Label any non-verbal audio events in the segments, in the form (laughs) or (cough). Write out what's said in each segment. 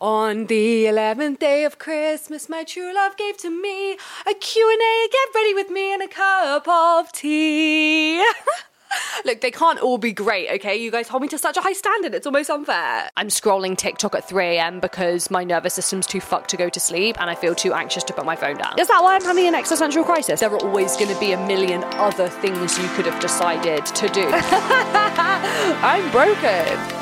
On the 11th day of Christmas, my true love gave to me a Q&A, get ready with me, and a cup of tea. (laughs) Look, they can't all be great, okay? You guys hold me to such a high standard, it's almost unfair. I'm scrolling TikTok at 3am because my nervous system's too fucked to go to sleep and I feel too anxious to put my phone down. Is that why I'm having an existential crisis? There are always going to be a million other things you could have decided to do. (laughs) I'm broken.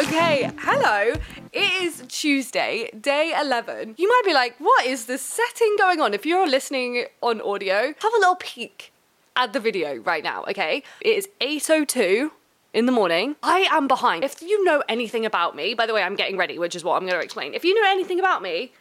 Okay, hello. It is Tuesday, day 11. You might be like, what is this setting going on? If you're listening on audio, have a little peek at the video right now, okay? It is 8.02 in the morning. I am behind. If you know anything about me, by the way, I'm getting ready, which is what I'm going to explain. If you know anything about me,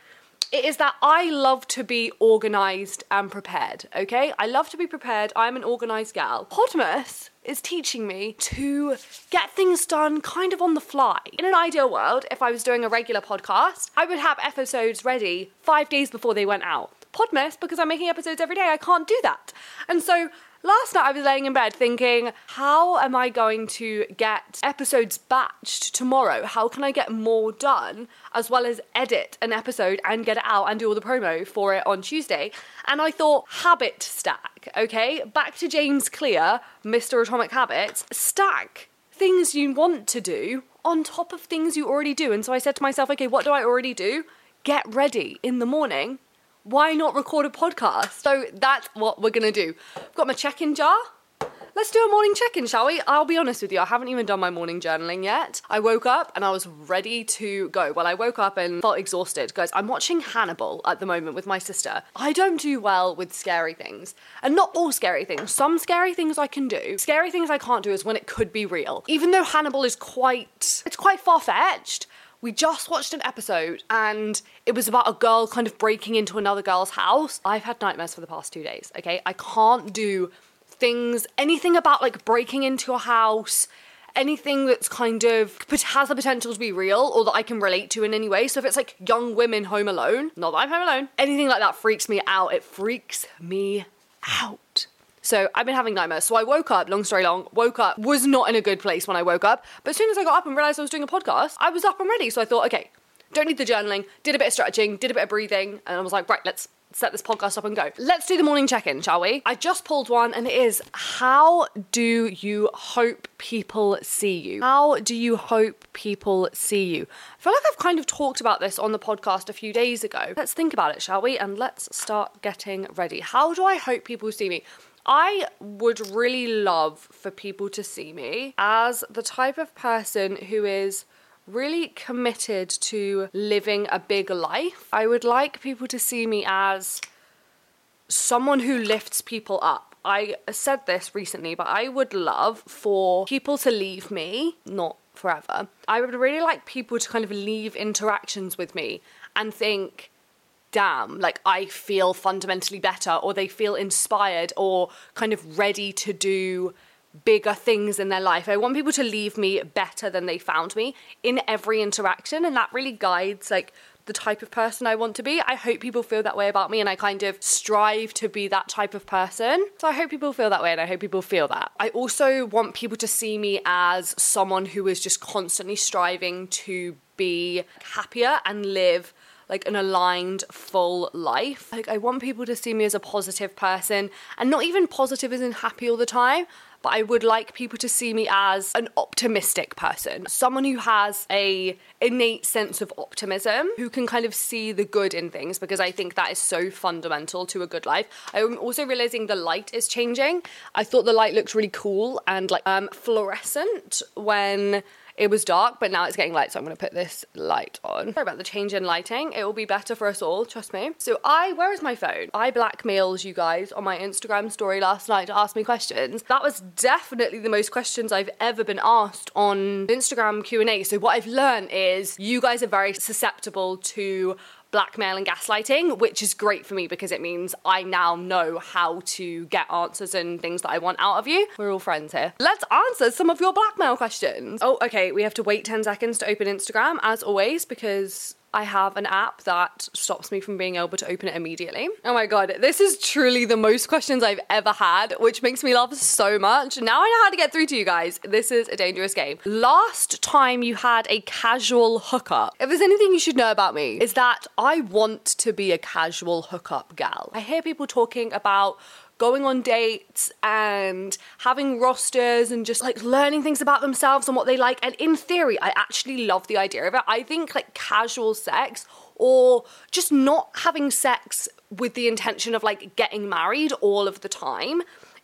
it is that I love to be organized and prepared, okay? I love to be prepared. I'm an organized gal. Podmas is teaching me to get things done kind of on the fly. In an ideal world, if I was doing a regular podcast, I would have episodes ready five days before they went out. Podmas, because I'm making episodes every day, I can't do that. And so Last night I was laying in bed thinking, how am I going to get episodes batched tomorrow? How can I get more done as well as edit an episode and get it out and do all the promo for it on Tuesday? And I thought, habit stack, okay? Back to James Clear, Mr. Atomic Habits, stack things you want to do on top of things you already do. And so I said to myself, okay, what do I already do? Get ready in the morning why not record a podcast? So that's what we're gonna do. I've got my check in jar. Let's do a morning check in, shall we? I'll be honest with you, I haven't even done my morning journaling yet. I woke up and I was ready to go. Well, I woke up and felt exhausted. Guys, I'm watching Hannibal at the moment with my sister. I don't do well with scary things. And not all scary things. Some scary things I can do. Scary things I can't do is when it could be real. Even though Hannibal is quite, it's quite far fetched we just watched an episode and it was about a girl kind of breaking into another girl's house. I've had nightmares for the past two days, okay? I can't do things, anything about like breaking into a house, anything that's kind of has the potential to be real or that I can relate to in any way. So if it's like young women home alone, not that I'm home alone, anything like that freaks me out. It freaks me out. So I've been having nightmares. So I woke up, long story long, woke up, was not in a good place when I woke up. But as soon as I got up and realized I was doing a podcast, I was up and ready. So I thought, okay, don't need the journaling, did a bit of stretching, did a bit of breathing, and I was like, right, let's set this podcast up and go. Let's do the morning check in, shall we? I just pulled one and it is How do you hope people see you? How do you hope people see you? I feel like I've kind of talked about this on the podcast a few days ago. Let's think about it, shall we? And let's start getting ready. How do I hope people see me? I would really love for people to see me as the type of person who is really committed to living a big life. I would like people to see me as someone who lifts people up. I said this recently, but I would love for people to leave me, not forever. I would really like people to kind of leave interactions with me and think, damn, like I feel fundamentally better, or they feel inspired or kind of ready to do bigger things in their life. I want people to leave me better than they found me in every interaction, and that really guides like the type of person I want to be. I hope people feel that way about me and I kind of strive to be that type of person. So I hope people feel that way and I hope people feel that. I also want people to see me as someone who is just constantly striving to be happier and live like an aligned full life. Like I want people to see me as a positive person and not even positive as in happy all the time, but I would like people to see me as an optimistic person, someone who has a innate sense of optimism, who can kind of see the good in things because I think that is so fundamental to a good life. I'm also realizing the light is changing. I thought the light looked really cool and like um fluorescent when it was dark, but now it's getting light, so I'm to put this light on. Sorry about the change in lighting. It will be better for us all, trust me. So I, where is my phone? I blackmailed you guys on my Instagram story last night to ask me questions. That was definitely the most questions I've ever been asked on Instagram Q&A. So what I've learned is you guys are very susceptible to blackmail and gaslighting, which is great for me because it means I now know how to get answers and things that I want out of you. We're all friends here. Let's answer some of your blackmail questions. Oh, okay, we have to wait 10 seconds to open Instagram as always because I have an app that stops me from being able to open it immediately. Oh my god, this is truly the most questions I've ever had, which makes me laugh so much. Now I know how to get through to you guys. This is a dangerous game. Last time you had a casual hookup, if there's anything you should know about me, is that I want to be a casual hookup gal. I hear people talking about going on dates and having rosters and just like learning things about themselves and what they like. And in theory, I actually love the idea of it. I think like casual sex or just not having sex with the intention of like getting married all of the time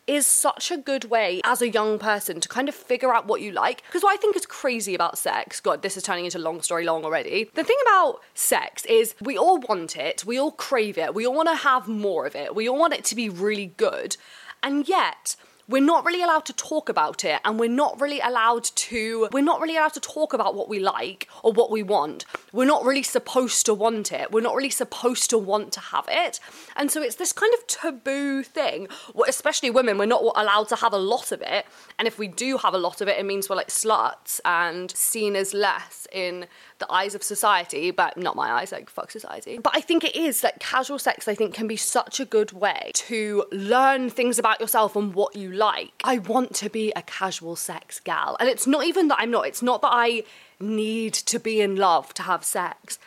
is such a good way as a young person to kind of figure out what you like. Because what I think is crazy about sex, God, this is turning into a long story long already. The thing about sex is we all want it, we all crave it, we all want to have more of it, we all want it to be really good. And yet, we're not really allowed to talk about it and we're not really allowed to we're not really allowed to talk about what we like or what we want. We're not really supposed to want it. We're not really supposed to want to have it. And so it's this kind of taboo thing especially women we're not allowed to have a lot of it. And if we do have a lot of it it means we're like sluts and seen as less in the eyes of society, but not my eyes, like fuck society. But I think it is like casual sex, I think, can be such a good way to learn things about yourself and what you like. I want to be a casual sex gal. And it's not even that I'm not, it's not that I need to be in love to have sex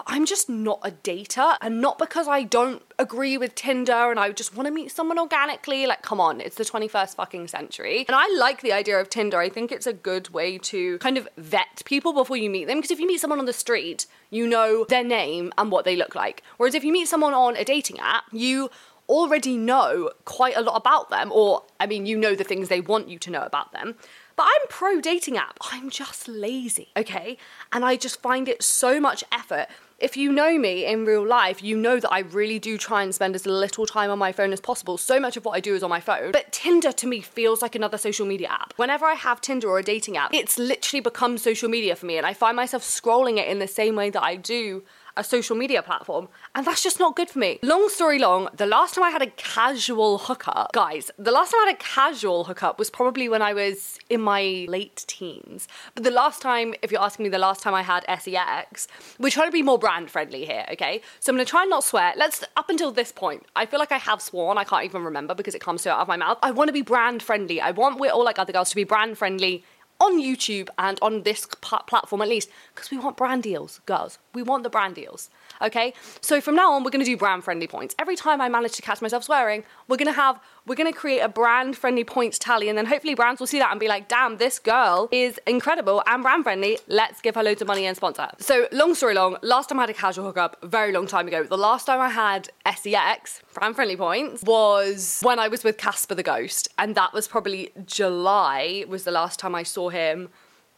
but I'm just not a dater. And not because I don't agree with Tinder and I just want to meet someone organically. Like, come on, it's the 21st fucking century. And I like the idea of Tinder. I think it's a good way to kind of vet people before you meet them. Because if you meet someone on the street, you know their name and what they look like. Whereas if you meet someone on a dating app, you already know quite a lot about them, or I mean, you know the things they want you to know about them. But I'm pro dating app. I'm just lazy, okay? And I just find it so much effort if you know me in real life, you know that I really do try and spend as little time on my phone as possible. So much of what I do is on my phone. But Tinder to me feels like another social media app. Whenever I have Tinder or a dating app, it's literally become social media for me. And I find myself scrolling it in the same way that I do a social media platform, and that's just not good for me. Long story long, the last time I had a casual hookup, guys, the last time I had a casual hookup was probably when I was in my late teens. But the last time, if you're asking me the last time I had sex, we're trying to be more brand friendly here, okay? So I'm gonna try and not swear. Let's, up until this point, I feel like I have sworn, I can't even remember because it comes so out of my mouth. I wanna be brand friendly. I want we're all like other girls to be brand friendly on YouTube and on this platform at least, because we want brand deals, girls. We want the brand deals. Okay? So from now on, we're gonna do brand friendly points. Every time I manage to catch myself swearing, we're gonna have we're to create a brand friendly points tally, and then hopefully brands will see that and be like, damn, this girl is incredible and brand friendly. Let's give her loads of money and sponsor. So, long story long, last time I had a casual hookup, very long time ago. The last time I had SEX, brand friendly points, was when I was with Casper the Ghost, and that was probably July, was the last time I saw him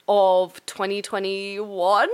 of 2021.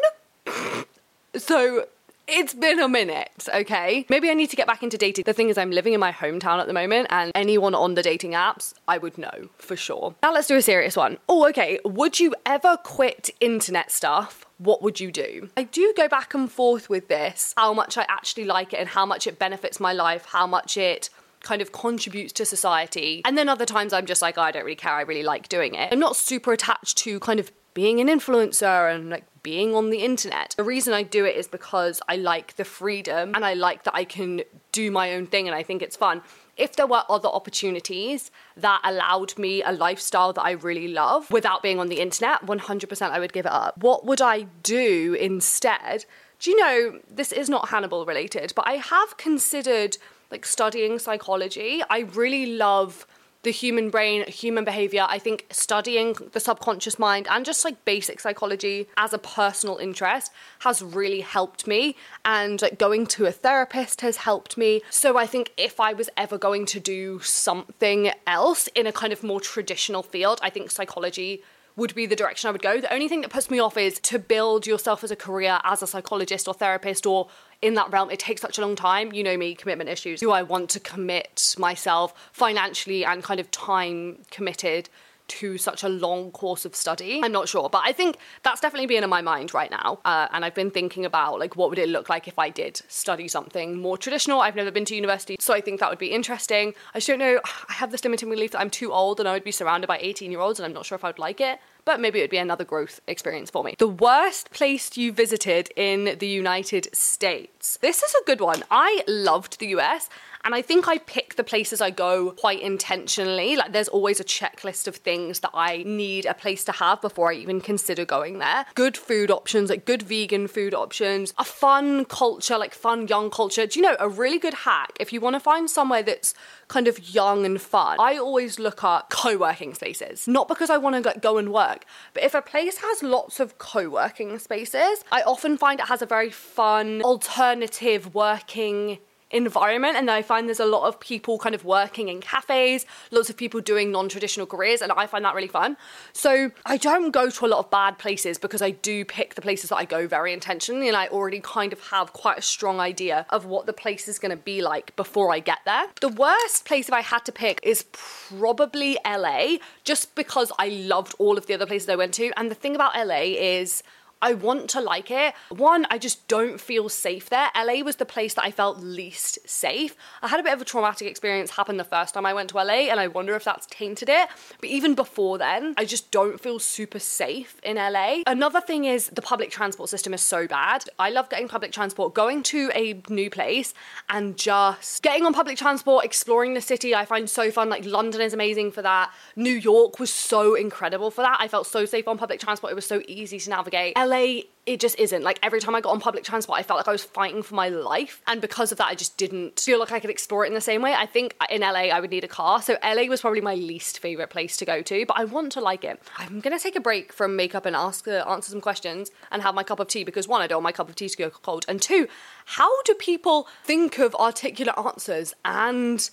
(laughs) so it's been a minute, okay? Maybe I need to get back into dating. The thing is, I'm living in my hometown at the moment, and anyone on the dating apps, I would know for sure. Now let's do a serious one. Oh, okay. Would you ever quit internet stuff? What would you do? I do go back and forth with this how much I actually like it and how much it benefits my life, how much it kind of contributes to society. And then other times I'm just like, oh, I don't really care, I really like doing it. I'm not super attached to kind of being an influencer and like being on the internet. The reason I do it is because I like the freedom and I like that I can do my own thing and I think it's fun. If there were other opportunities that allowed me a lifestyle that I really love without being on the internet, 100% I would give it up. What would I do instead? Do you know, this is not Hannibal related, but I have considered like studying psychology. I really love the human brain, human behavior. I think studying the subconscious mind and just like basic psychology as a personal interest has really helped me. And like, going to a therapist has helped me. So I think if I was ever going to do something else in a kind of more traditional field, I think psychology would be the direction I would go. The only thing that puts me off is to build yourself as a career as a psychologist or therapist or in that realm. It takes such a long time. You know me, commitment issues. Do I want to commit myself financially and kind of time committed? To such a long course of study. I'm not sure, but I think that's definitely been in my mind right now. Uh, and I've been thinking about like what would it look like if I did study something more traditional. I've never been to university, so I think that would be interesting. I just don't know. I have this limiting belief that I'm too old and I would be surrounded by 18 year olds, and I'm not sure if I would like it but maybe it would be another growth experience for me. The worst place you visited in the United States. This is a good one. I loved the US and I think I pick the places I go quite intentionally. Like there's always a checklist of things that I need a place to have before I even consider going there. Good food options, like good vegan food options, a fun culture, like fun young culture. Do you know a really good hack if you want to find somewhere that's kind of young and fun? I always look at co-working spaces. Not because I want to go and work, but if a place has lots of co-working spaces, I often find it has a very fun alternative working environment and I find there's a lot of people kind of working in cafes, lots of people doing non-traditional careers and I find that really fun. So I don't go to a lot of bad places because I do pick the places that I go very intentionally and I already kind of have quite a strong idea of what the place is going to be like before I get there. The worst place if I had to pick is probably LA just because I loved all of the other places I went to and the thing about LA is I want to like it. One, I just don't feel safe there. LA was the place that I felt least safe. I had a bit of a traumatic experience happen the first time I went to LA, and I wonder if that's tainted it. But even before then, I just don't feel super safe in LA. Another thing is the public transport system is so bad. I love getting public transport, going to a new place and just getting on public transport, exploring the city. I find so fun. Like London is amazing for that. New York was so incredible for that. I felt so safe on public transport. It was so easy to navigate. LA, it just isn't. Like every time I got on public transport, I felt like I was fighting for my life. And because of that, I just didn't feel like I could explore it in the same way. I think in LA, I would need a car. So LA was probably my least favorite place to go to, but I want to like it. I'm going to take a break from makeup and ask, uh, answer some questions and have my cup of tea because one, I don't want my cup of tea to go cold. And two, how do people think of articulate answers and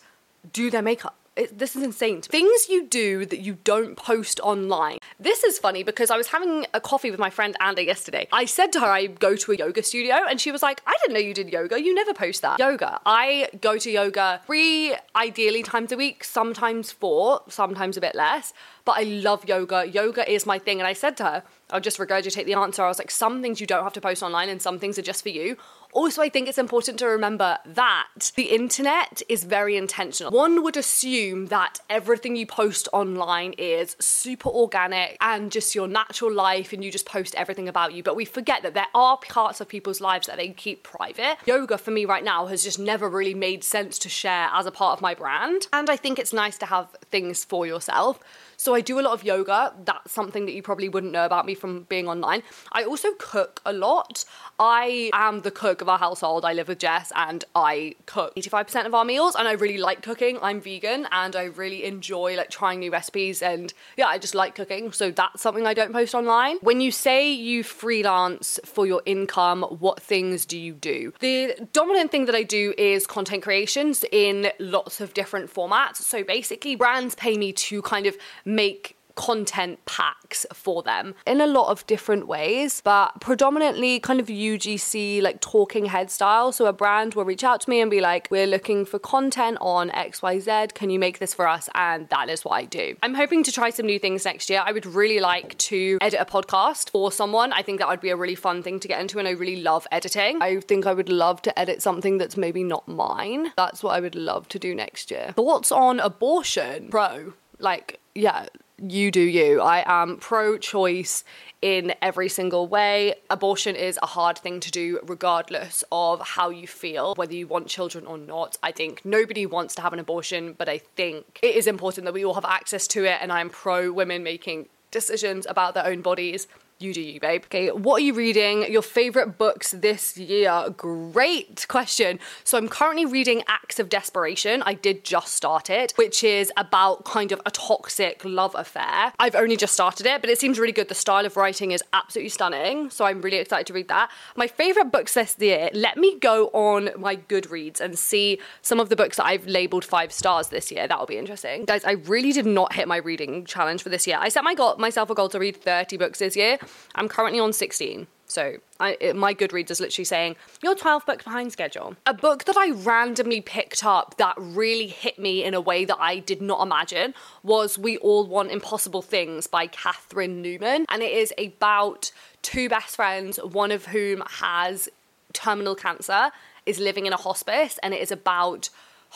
do their makeup? It, this is insane. Things you do that you don't post online. This is funny because I was having a coffee with my friend Anna yesterday. I said to her I go to a yoga studio and she was like, I didn't know you did yoga. You never post that. Yoga. I go to yoga three, ideally times a week, sometimes four, sometimes a bit less. But I love yoga. Yoga is my thing. And I said to her, I'll just regurgitate the answer. I was like, some things you don't have to post online and some things are just for you. Also, I think it's important to remember that the internet is very intentional. One would assume that everything you post online is super organic and just your natural life and you just post everything about you. But we forget that there are parts of people's lives that they keep private. Yoga for me right now has just never really made sense to share as a part of my brand. And I think it's nice to have things for yourself. So I do a lot of yoga. That's something that you probably wouldn't know about me from being online. I also cook a lot. I am the cook of our household. I live with Jess and I cook 85% of our meals and I really like cooking. I'm vegan and I really enjoy like trying new recipes and yeah, I just like cooking. So that's something I don't post online. When you say you freelance for your income, what things do you do? The dominant thing that I do is content creations in lots of different formats. So basically brands pay me to kind of make content packs for them in a lot of different ways, but predominantly kind of UGC, like talking head style. So a brand will reach out to me and be like, We're looking for content on XYZ. Can you make this for us? And that is what I do. I'm hoping to try some new things next year. I would really like to edit a podcast for someone. I think that would be a really fun thing to get into, and I really love editing. I think I would love to edit something that's maybe not mine. That's what I would love to do next year. Thoughts on abortion? Pro. Like, yeah, you do you. I am pro choice in every single way. Abortion is a hard thing to do, regardless of how you feel, whether you want children or not. I think nobody wants to have an abortion, but I think it is important that we all have access to it, and I'm pro women making decisions about their own bodies you do you, babe. Okay, what are you reading? Your favorite books this year? Great question. So I'm currently reading Acts of Desperation. I did just start it, which is about kind of a toxic love affair. I've only just started it, but it seems really good. The style of writing is absolutely stunning. So I'm really excited to read that. My favorite books this year, let me go on my Goodreads and see some of the books that I've labeled five stars this year. That'll be interesting. Guys, I really did not hit my reading challenge for this year. I set my goal, myself a goal to read 30 books this year. I'm currently on 16. So I, it, my Goodreads is literally saying, you're 12 books behind schedule. A book that I randomly picked up that really hit me in a way that I did not imagine was We All Want Impossible Things by Catherine Newman. And it is about two best friends, one of whom has terminal cancer, is living in a hospice, and it is about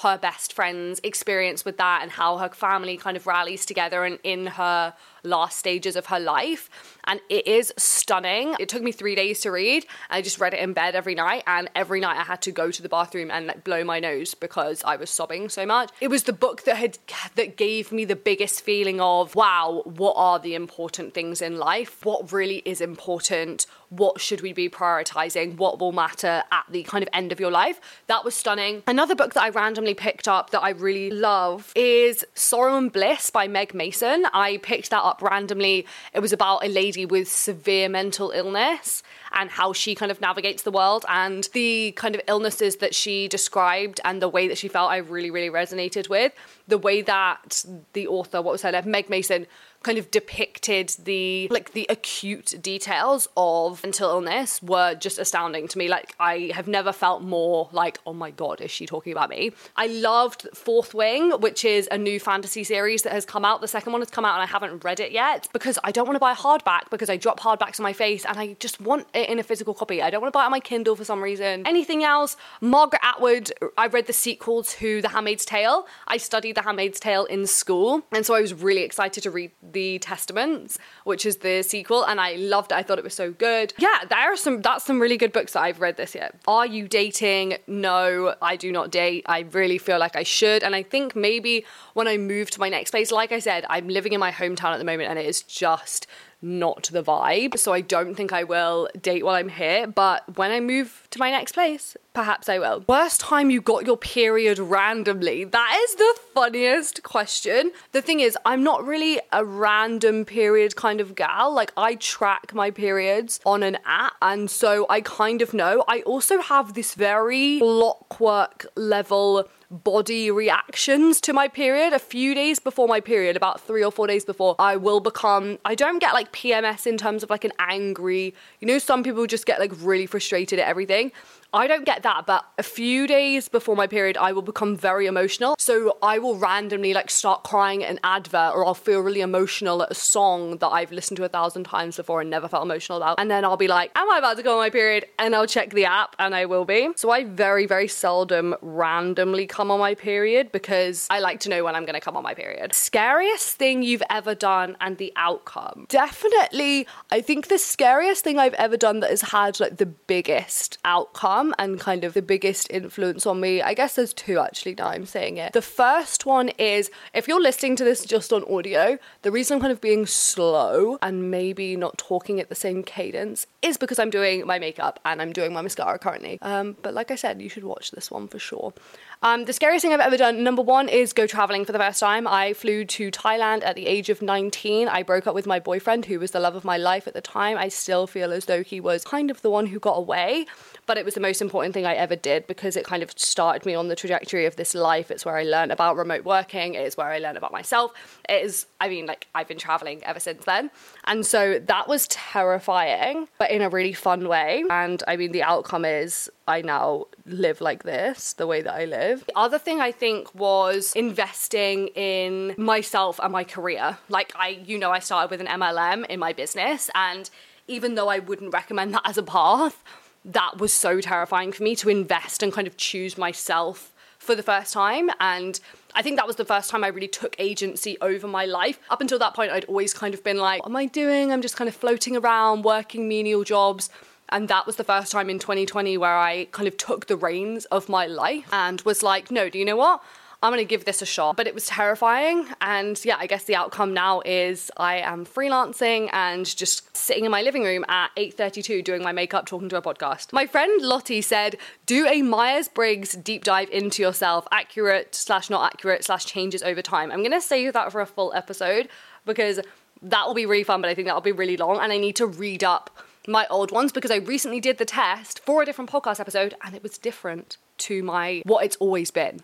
her best friend's experience with that and how her family kind of rallies together and in her last stages of her life. And it is stunning. It took me three days to read. I just read it in bed every night, and every night I had to go to the bathroom and like, blow my nose because I was sobbing so much. It was the book that had that gave me the biggest feeling of wow, what are the important things in life? What really is important? What should we be prioritizing? What will matter at the kind of end of your life? That was stunning. Another book that I randomly picked up that I really love is Sorrow and Bliss by Meg Mason. I picked that up randomly. It was about a lady with severe mental illness and how she kind of navigates the world and the kind of illnesses that she described and the way that she felt I really really resonated with the way that the author what was her name Meg Mason kind of depicted the like the acute details of mental illness were just astounding to me. Like I have never felt more like oh my god is she talking about me? I loved Fourth Wing which is a new fantasy series that has come out. The second one has come out and I haven't read it yet because I don't want to buy a hardback because I drop hardbacks on my face and I just want it in a physical copy. I don't want to buy it on my Kindle for some reason. Anything else? Margaret Atwood I read the sequel to The Handmaid's Tale. I studied The Handmaid's Tale in school and so I was really excited to read the Testaments, which is the sequel, and I loved it. I thought it was so good. Yeah, there are some that's some really good books that I've read this year. Are you dating? No, I do not date. I really feel like I should, and I think maybe when I move to my next place, like I said, I'm living in my hometown at the moment, and it is just not the vibe. So I don't think I will date while I'm here. But when I move to my next place, perhaps I will. Worst time you got your period randomly? That is the funniest question. The thing is, I'm not really a random period kind of gal. Like, I track my periods on an app. And so I kind of know. I also have this very clockwork level body reactions to my period. A few days before my period, about three or four days before, I will become, I don't get like PMS in terms of like an angry, you know, some people just get like really frustrated at everything. I don't get that, but a few days before my period, I will become very emotional. So I will randomly like start crying at an advert, or I'll feel really emotional at a song that I've listened to a thousand times before and never felt emotional about. And then I'll be like, Am I about to go on my period? And I'll check the app, and I will be. So I very, very seldom randomly come on my period because I like to know when I'm gonna come on my period. Scariest thing you've ever done and the outcome? Definitely, I think the scariest thing I've ever done that has had like the biggest outcome and kind of the biggest influence on me. I guess there's two actually now I'm saying it. The first one is if you're listening to this just on audio, the reason I'm kind of being slow and maybe not talking at the same cadence is because I'm doing my makeup and I'm doing my mascara currently. Um, but like I said, you should watch this one for sure. Um, the scariest thing I've ever done, number one, is go traveling for the first time. I flew to Thailand at the age of 19. I broke up with my boyfriend, who was the love of my life at the time. I still feel as though he was kind of the one who got away but it was the most important thing I ever did because it kind of started me on the trajectory of this life. It's where I learned about remote working, it is where I learned about myself. It is, I mean, like, I've been traveling ever since then. And so that was terrifying, but in a really fun way. And I mean, the outcome is I now live like this, the way that I live. The other thing I think was investing in myself and my career. Like, I, you know, I started with an MLM in my business, and even though I wouldn't recommend that as a path, that was so terrifying for me to invest and kind of choose myself for the first time. And I think that was the first time I really took agency over my life. Up until that point, I'd always kind of been like, what am I doing? I'm just kind of floating around, working menial jobs. And that was the first time in 2020 where I kind of took the reins of my life and was like, no, do you know what? I'm going to give this a shot. But it was terrifying. And yeah, I guess the outcome now is I am freelancing and just sitting in my living room at 8.32 doing my makeup, talking to a podcast. My friend Lottie said, do a Myers-Briggs deep dive into yourself, accurate slash not accurate slash changes over time. I'm going to save that for a full episode because that will be really fun, but I think that'll be really long. And I need to read up my old ones because I recently did the test for a different podcast episode and it was different to my what it's always been.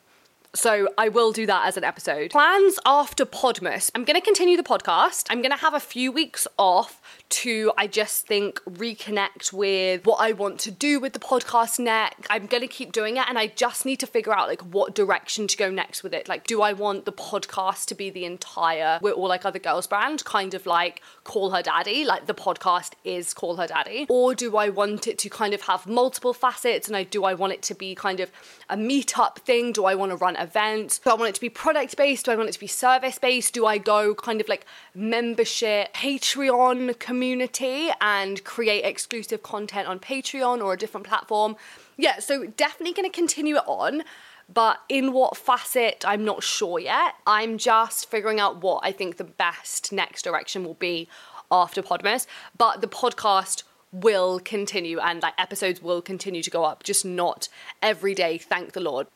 So I will do that as an episode. Plans after Podmas. I'm going to continue the podcast. I'm going to have a few weeks off to, I just think, reconnect with what I want to do with the podcast next. I'm going to keep doing it and I just need to figure out like what direction to go next with it. Like, do I want the podcast to be the entire We're All Like Other Girls brand, kind of like Call Her Daddy, like the podcast is Call Her Daddy? Or do I want it to kind of have multiple facets and I do I want it to be kind of a meetup thing? Do I want to run events? Do I want it to be product based? Do I want it to be service based? Do I go kind of like membership, Patreon community and create exclusive content on Patreon or a different platform? Yeah, so definitely going to continue it on but in what facet, I'm not sure yet. I'm just figuring out what I think the best next direction will be after Podmas. But the podcast will continue and like episodes will continue to go up, just not every day, thank the Lord.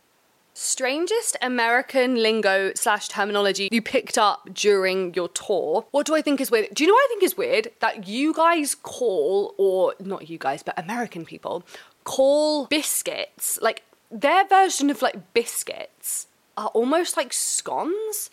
Strangest American lingo slash terminology you picked up during your tour. What do I think is weird? Do you know what I think is weird? That you guys call, or not you guys, but American people call biscuits like their version of like biscuits are almost like scones,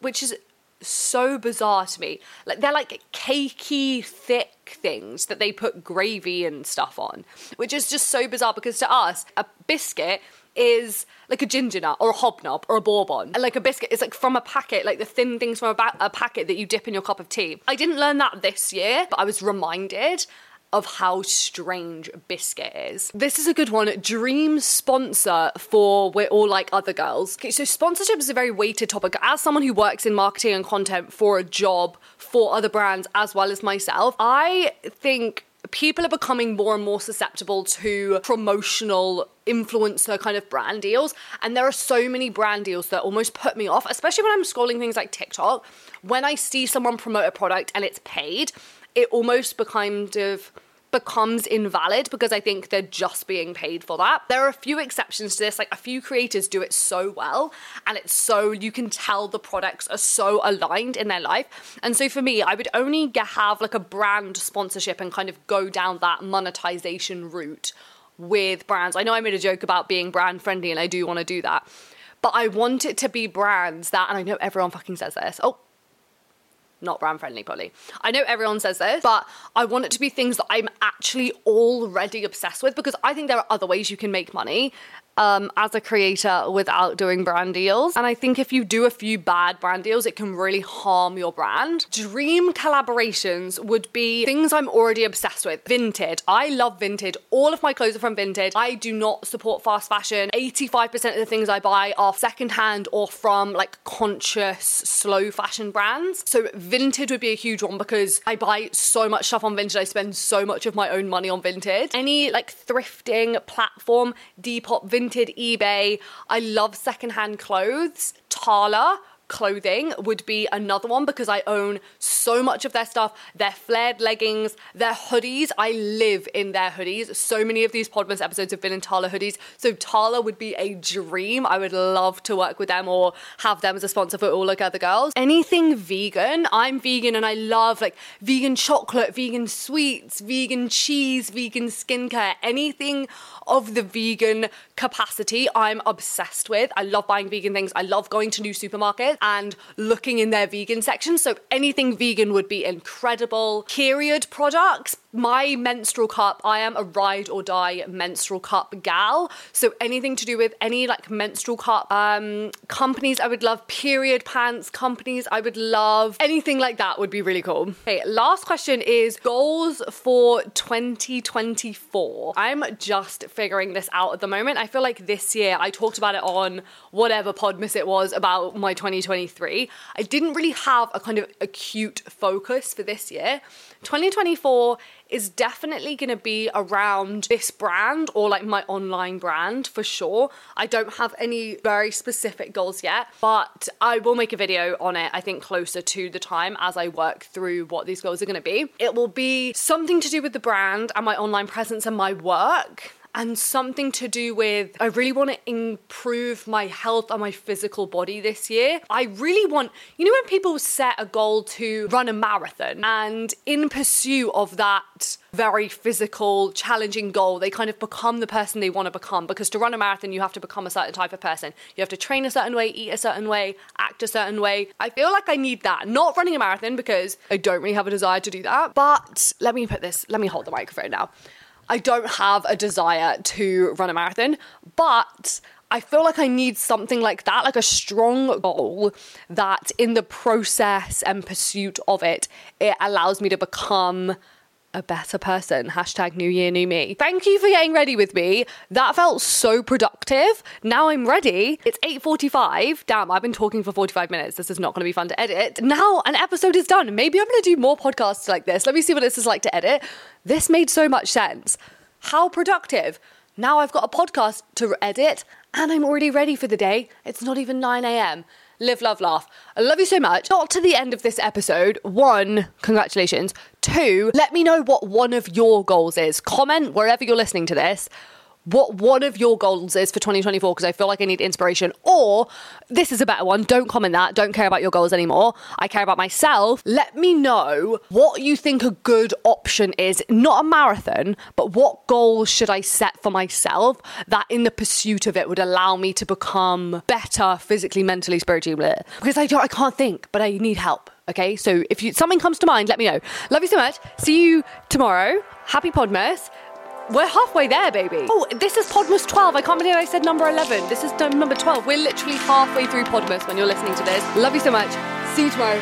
which is so bizarre to me. Like they're like cakey, thick things that they put gravy and stuff on, which is just so bizarre because to us, a biscuit is like a ginger nut or a hobnob or a bourbon. Like a biscuit is like from a packet, like the thin things from a, ba- a packet that you dip in your cup of tea. I didn't learn that this year, but I was reminded of how strange Biscuit is. This is a good one. Dream sponsor for We're All Like Other Girls. Okay, so sponsorship is a very weighted topic. As someone who works in marketing and content for a job for other brands as well as myself, I think people are becoming more and more susceptible to promotional influencer kind of brand deals. And there are so many brand deals that almost put me off, especially when I'm scrolling things like TikTok. When I see someone promote a product and it's paid, it almost kind of becomes invalid because I think they're just being paid for that. There are a few exceptions to this, like a few creators do it so well, and it's so you can tell the products are so aligned in their life. And so for me, I would only have like a brand sponsorship and kind of go down that monetization route with brands. I know I made a joke about being brand friendly, and I do want to do that. But I want it to be brands that, and I know everyone fucking says this. Oh, not brand friendly, probably. I know everyone says this, but I want it to be things that I'm actually already obsessed with because I think there are other ways you can make money um, as a creator without doing brand deals. And I think if you do a few bad brand deals, it can really harm your brand. Dream collaborations would be things I'm already obsessed with. Vinted. I love Vinted. All of my clothes are from Vinted. I do not support fast fashion. 85% of the things I buy are secondhand or from like conscious, slow fashion brands. So Vinted would be a huge one because I buy so much stuff on Vinted. I spend so much of my own money on Vinted. Any like thrifting platform, Depop, Vinted Vinted, eBay. I love secondhand clothes. Tala, clothing would be another one because I own so much of their stuff. Their flared leggings, their hoodies. I live in their hoodies. So many of these Podmas episodes have been in Tala hoodies. So Tala would be a dream. I would love to work with them or have them as a sponsor for all like other girls. Anything vegan. I'm vegan and I love like vegan chocolate, vegan sweets, vegan cheese, vegan skincare, anything of the vegan capacity I'm obsessed with. I love buying vegan things. I love going to new supermarkets and looking in their vegan section. So anything vegan would be incredible. Period products, my menstrual cup, I am a ride or die menstrual cup gal. So anything to do with any like menstrual cup um, companies, I would love. Period pants companies, I would love. Anything like that would be really cool. Okay, last question is goals for 2024. I'm just figuring this out at the moment. I feel like this year I talked about it on whatever Podmas it was about my 2023. I didn't really have a kind of acute focus for this year. 2024 is definitely going to be around this brand or like my online brand for sure. I don't have any very specific goals yet, but I will make a video on it, I think, closer to the time as I work through what these goals are going to be. It will be something to do with the brand and my online presence and my work and something to do with I really want to improve my health and my physical body this year. I really want, you know, when people set a goal to run a marathon and in pursuit of that very physical, challenging goal, they kind of become the person they want to become because to run a marathon, you have to become a certain type of person. You have to train a certain way, eat a certain way, act a certain way. I feel like I need that. Not running a marathon because I don't really have a desire to do that. But let me put this, let me hold the microphone now. I don't have a desire to run a marathon, but I feel like I need something like that, like a strong goal that in the process and pursuit of it, it allows me to become a better person. Hashtag new year, new me. Thank you for getting ready with me. That felt so productive. Now I'm ready. It's 8.45. Damn, I've been talking for 45 minutes. This is not going to be fun to edit. Now an episode is done. Maybe I'm going to do more podcasts like this. Let me see what this is like to edit. This made so much sense. How productive. Now I've got a podcast to edit and I'm already ready for the day. It's not even 9 a.m. Live, love, laugh. I love you so much. Got to the end of this episode. One, congratulations. Two, let me know what one of your goals is. Comment wherever you're listening to this what one of your goals is for 2024 because I feel like I need inspiration. Or this is a better one. Don't comment that. Don't care about your goals anymore. I care about myself. Let me know what you think a good option is. Not a marathon, but what goals should I set for myself that in the pursuit of it would allow me to become better physically, mentally, spiritually. Because I don't, I can't think, but I need help. Okay, so if you, something comes to mind, let me know. Love you so much. See you tomorrow. Happy Podmas. We're halfway there, baby. Oh, this is Podmas 12. I can't believe I said number 11. This is number 12. We're literally halfway through Podmas when you're listening to this. Love you so much. See you tomorrow.